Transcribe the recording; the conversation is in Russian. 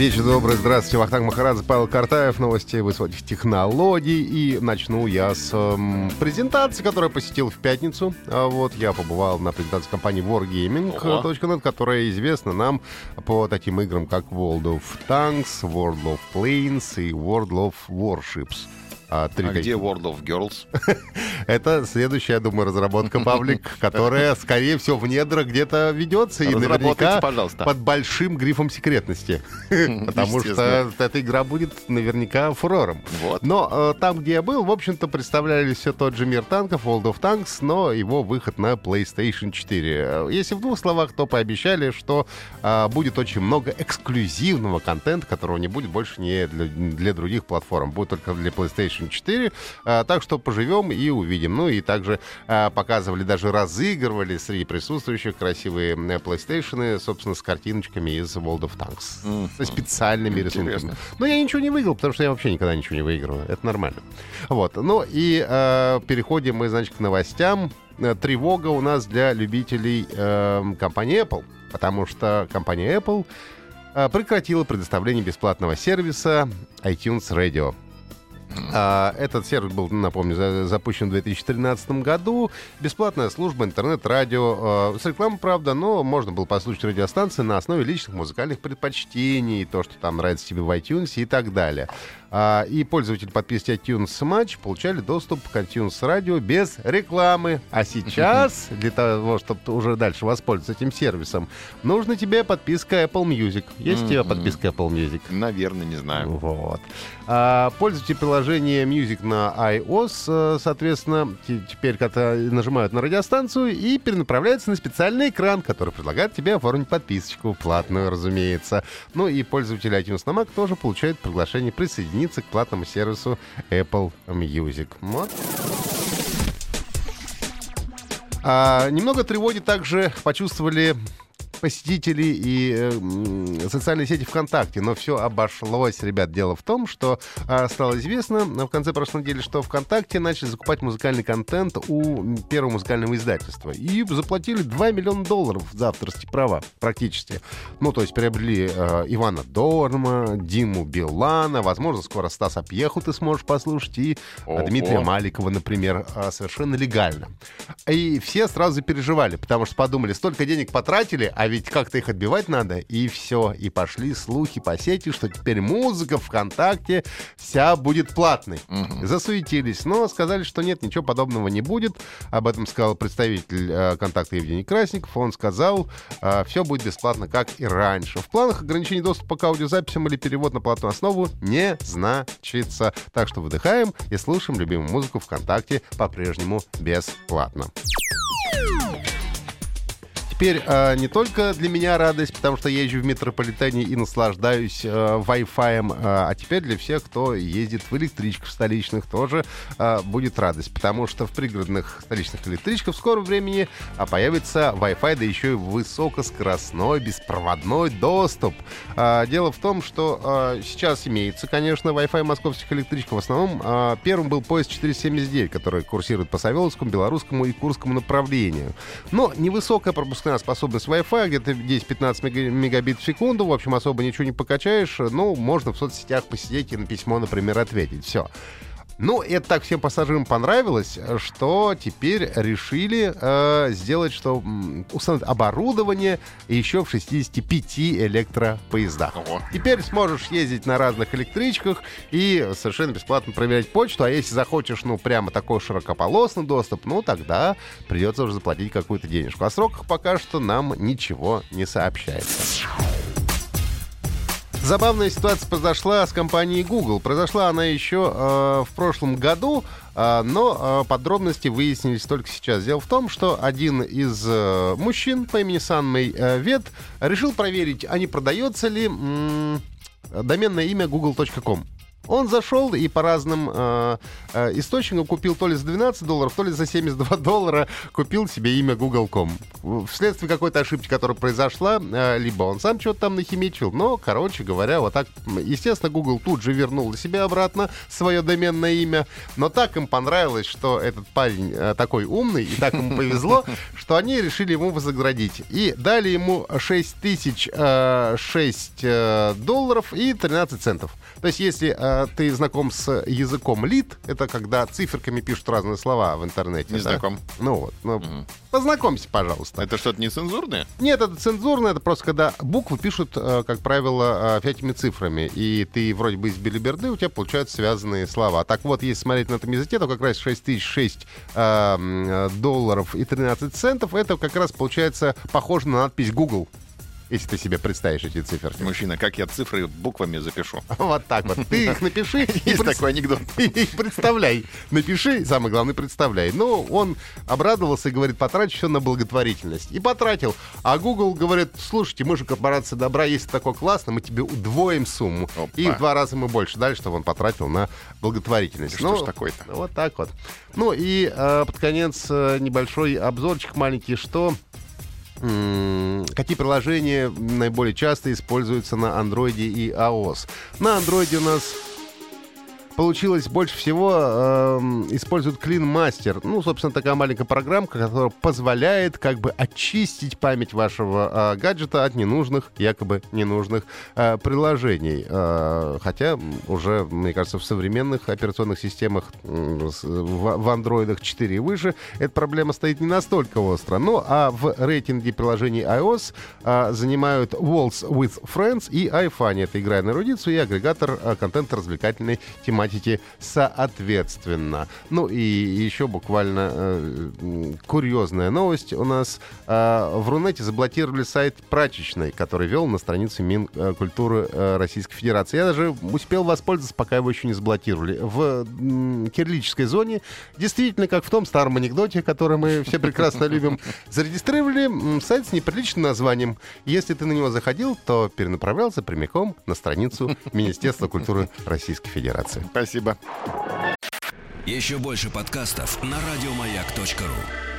Вечер добрый, здравствуйте, Вахтанг Махарадзе, Павел Картаев, новости высоких технологий. И начну я с эм, презентации, которую я посетил в пятницу. А вот я побывал на презентации компании wargaming.net, которая известна нам по таким играм, как World of Tanks, World of Planes и World of Warships. А, а где World of Girls? Это следующая, я думаю, разработка, Павлик, которая, скорее всего, в недрах где-то ведется и наверняка пожалуйста. под большим грифом секретности. Потому что эта игра будет наверняка фурором. Вот. Но э, там, где я был, в общем-то, представляли все тот же мир танков, World of Tanks, но его выход на PlayStation 4. Если в двух словах, то пообещали, что э, будет очень много эксклюзивного контента, которого не будет больше не для, для других платформ, будет только для PlayStation PlayStation 4. А, так что поживем и увидим. Ну и также а, показывали, даже разыгрывали среди присутствующих красивые PlayStation, собственно, с картиночками из World of Tanks. Mm-hmm. Со специальными Интересно. рисунками. Но я ничего не выиграл, потому что я вообще никогда ничего не выигрываю. Это нормально. Вот. Ну и э, переходим мы, значит, к новостям. Э, тревога у нас для любителей э, компании Apple. Потому что компания Apple прекратила предоставление бесплатного сервиса iTunes Radio. А, этот сервис был, напомню, запущен в 2013 году. Бесплатная служба интернет-радио. А, с рекламой, правда, но можно было послушать радиостанции на основе личных музыкальных предпочтений, то, что там нравится тебе в iTunes и так далее. А, и пользователи подписки iTunes Match получали доступ к iTunes Radio без рекламы. А сейчас, для того, чтобы уже дальше воспользоваться этим сервисом, нужна тебе подписка Apple Music. Есть у тебя подписка Apple Music? Наверное, не знаю. Вот. Пользователи приложения Music на iOS, э, соответственно, теперь когда нажимают на радиостанцию и перенаправляются на специальный экран, который предлагает тебе оформить подписочку, платную, разумеется. Ну и пользователи iTunes на Mac тоже получают приглашение присоединиться к платному сервису Apple Music. Вот. А, немного тревоги также почувствовали посетители и э, социальные сети ВКонтакте. Но все обошлось, ребят. Дело в том, что э, стало известно в конце прошлой недели, что ВКонтакте начали закупать музыкальный контент у первого музыкального издательства. И заплатили 2 миллиона долларов за авторские права практически. Ну, то есть приобрели э, Ивана Дорма, Диму Билана, возможно, скоро Стаса Пьеху ты сможешь послушать, и Ого. Дмитрия Маликова, например, э, совершенно легально. И все сразу переживали, потому что подумали, столько денег потратили, а ведь как-то их отбивать надо, и все. И пошли слухи по сети, что теперь музыка ВКонтакте вся будет платной. Угу. Засуетились, но сказали, что нет, ничего подобного не будет. Об этом сказал представитель э, контакта Евгений Красников. Он сказал, э, все будет бесплатно, как и раньше. В планах ограничения доступа к аудиозаписям или перевод на платную основу не значится. Так что выдыхаем и слушаем любимую музыку ВКонтакте по-прежнему бесплатно теперь э, не только для меня радость, потому что я езжу в метрополитене и наслаждаюсь э, Wi-Fi, э, а теперь для всех, кто ездит в электричках столичных, тоже э, будет радость, потому что в пригородных столичных электричках в скором времени э, появится Wi-Fi, да еще и высокоскоростной беспроводной доступ. Э, дело в том, что э, сейчас имеется, конечно, Wi-Fi московских электричек. В основном э, первым был поезд 479, который курсирует по Савеловскому, Белорусскому и Курскому направлению. Но невысокая пропускная способность Wi-Fi, где-то 10-15 мегабит в секунду, в общем, особо ничего не покачаешь, ну, можно в соцсетях посидеть и на письмо, например, ответить, все. Ну, это так всем пассажирам понравилось, что теперь решили э, сделать, что установить оборудование еще в 65 электропоездах. Ого. Теперь сможешь ездить на разных электричках и совершенно бесплатно проверять почту. А если захочешь, ну, прямо такой широкополосный доступ, ну, тогда придется уже заплатить какую-то денежку. О сроках пока что нам ничего не сообщается. Забавная ситуация произошла с компанией Google. Произошла она еще э, в прошлом году, э, но э, подробности выяснились только сейчас. Дело в том, что один из э, мужчин по имени Санмей э, Вет решил проверить, а не продается ли м- доменное имя google.com. Он зашел и по разным э, э, источникам купил то ли за 12 долларов, то ли за 72 доллара купил себе имя Google.com. Вследствие какой-то ошибки, которая произошла, э, либо он сам что-то там нахимичил, но, короче говоря, вот так, естественно, Google тут же вернул себе обратно свое доменное имя, но так им понравилось, что этот парень э, такой умный, и так ему повезло, что они решили ему вознаградить. И дали ему 6 тысяч 6 э, э, долларов и 13 центов. То есть, если э, ты знаком с языком лид, это когда циферками пишут разные слова в интернете. Не да? знаком. Ну вот. Ну, угу. Познакомься, пожалуйста. Это что-то нецензурное? Нет, это цензурное, это просто когда буквы пишут, э, как правило, э, цифрами. И ты вроде бы из билиберды, у тебя получаются связанные слова. Так вот, если смотреть на этом языке, то как раз 6006 э, долларов и 13 центов, это как раз получается похоже на надпись Google если ты себе представишь эти цифры. Мужчина, как я цифры буквами запишу? Вот так вот. Ты их напиши. Есть такой анекдот. Представляй. Напиши, самое главное, представляй. Ну, он обрадовался и говорит, потрачу все на благотворительность. И потратил. А Google говорит, слушайте, мы же корпорация добра, если такое классно, мы тебе удвоим сумму. И в два раза мы больше дали, чтобы он потратил на благотворительность. Что ж ну, такое-то? Вот так вот. Ну и э, под конец э, небольшой обзорчик маленький, что какие приложения наиболее часто используются на Android и iOS. На Android у нас получилось больше всего э, используют Clean Master. Ну, собственно, такая маленькая программка, которая позволяет как бы очистить память вашего э, гаджета от ненужных, якобы ненужных э, приложений. Э, хотя уже, мне кажется, в современных операционных системах э, в, андроидах 4 и выше эта проблема стоит не настолько остро. Ну, а в рейтинге приложений iOS э, занимают Walls with Friends и iFunny. Это игра на эрудицию и агрегатор э, контента развлекательной тематики платите соответственно. Ну и еще буквально э, курьезная новость у нас. Э, в Рунете заблокировали сайт прачечной, который вел на странице Минкультуры э, Российской Федерации. Я даже успел воспользоваться, пока его еще не заблокировали. В э, кириллической зоне, действительно, как в том старом анекдоте, который мы все прекрасно любим, зарегистрировали сайт с неприличным названием. Если ты на него заходил, то перенаправлялся прямиком на страницу Министерства культуры Российской Федерации. Спасибо. Еще больше подкастов на радиомаяк.ру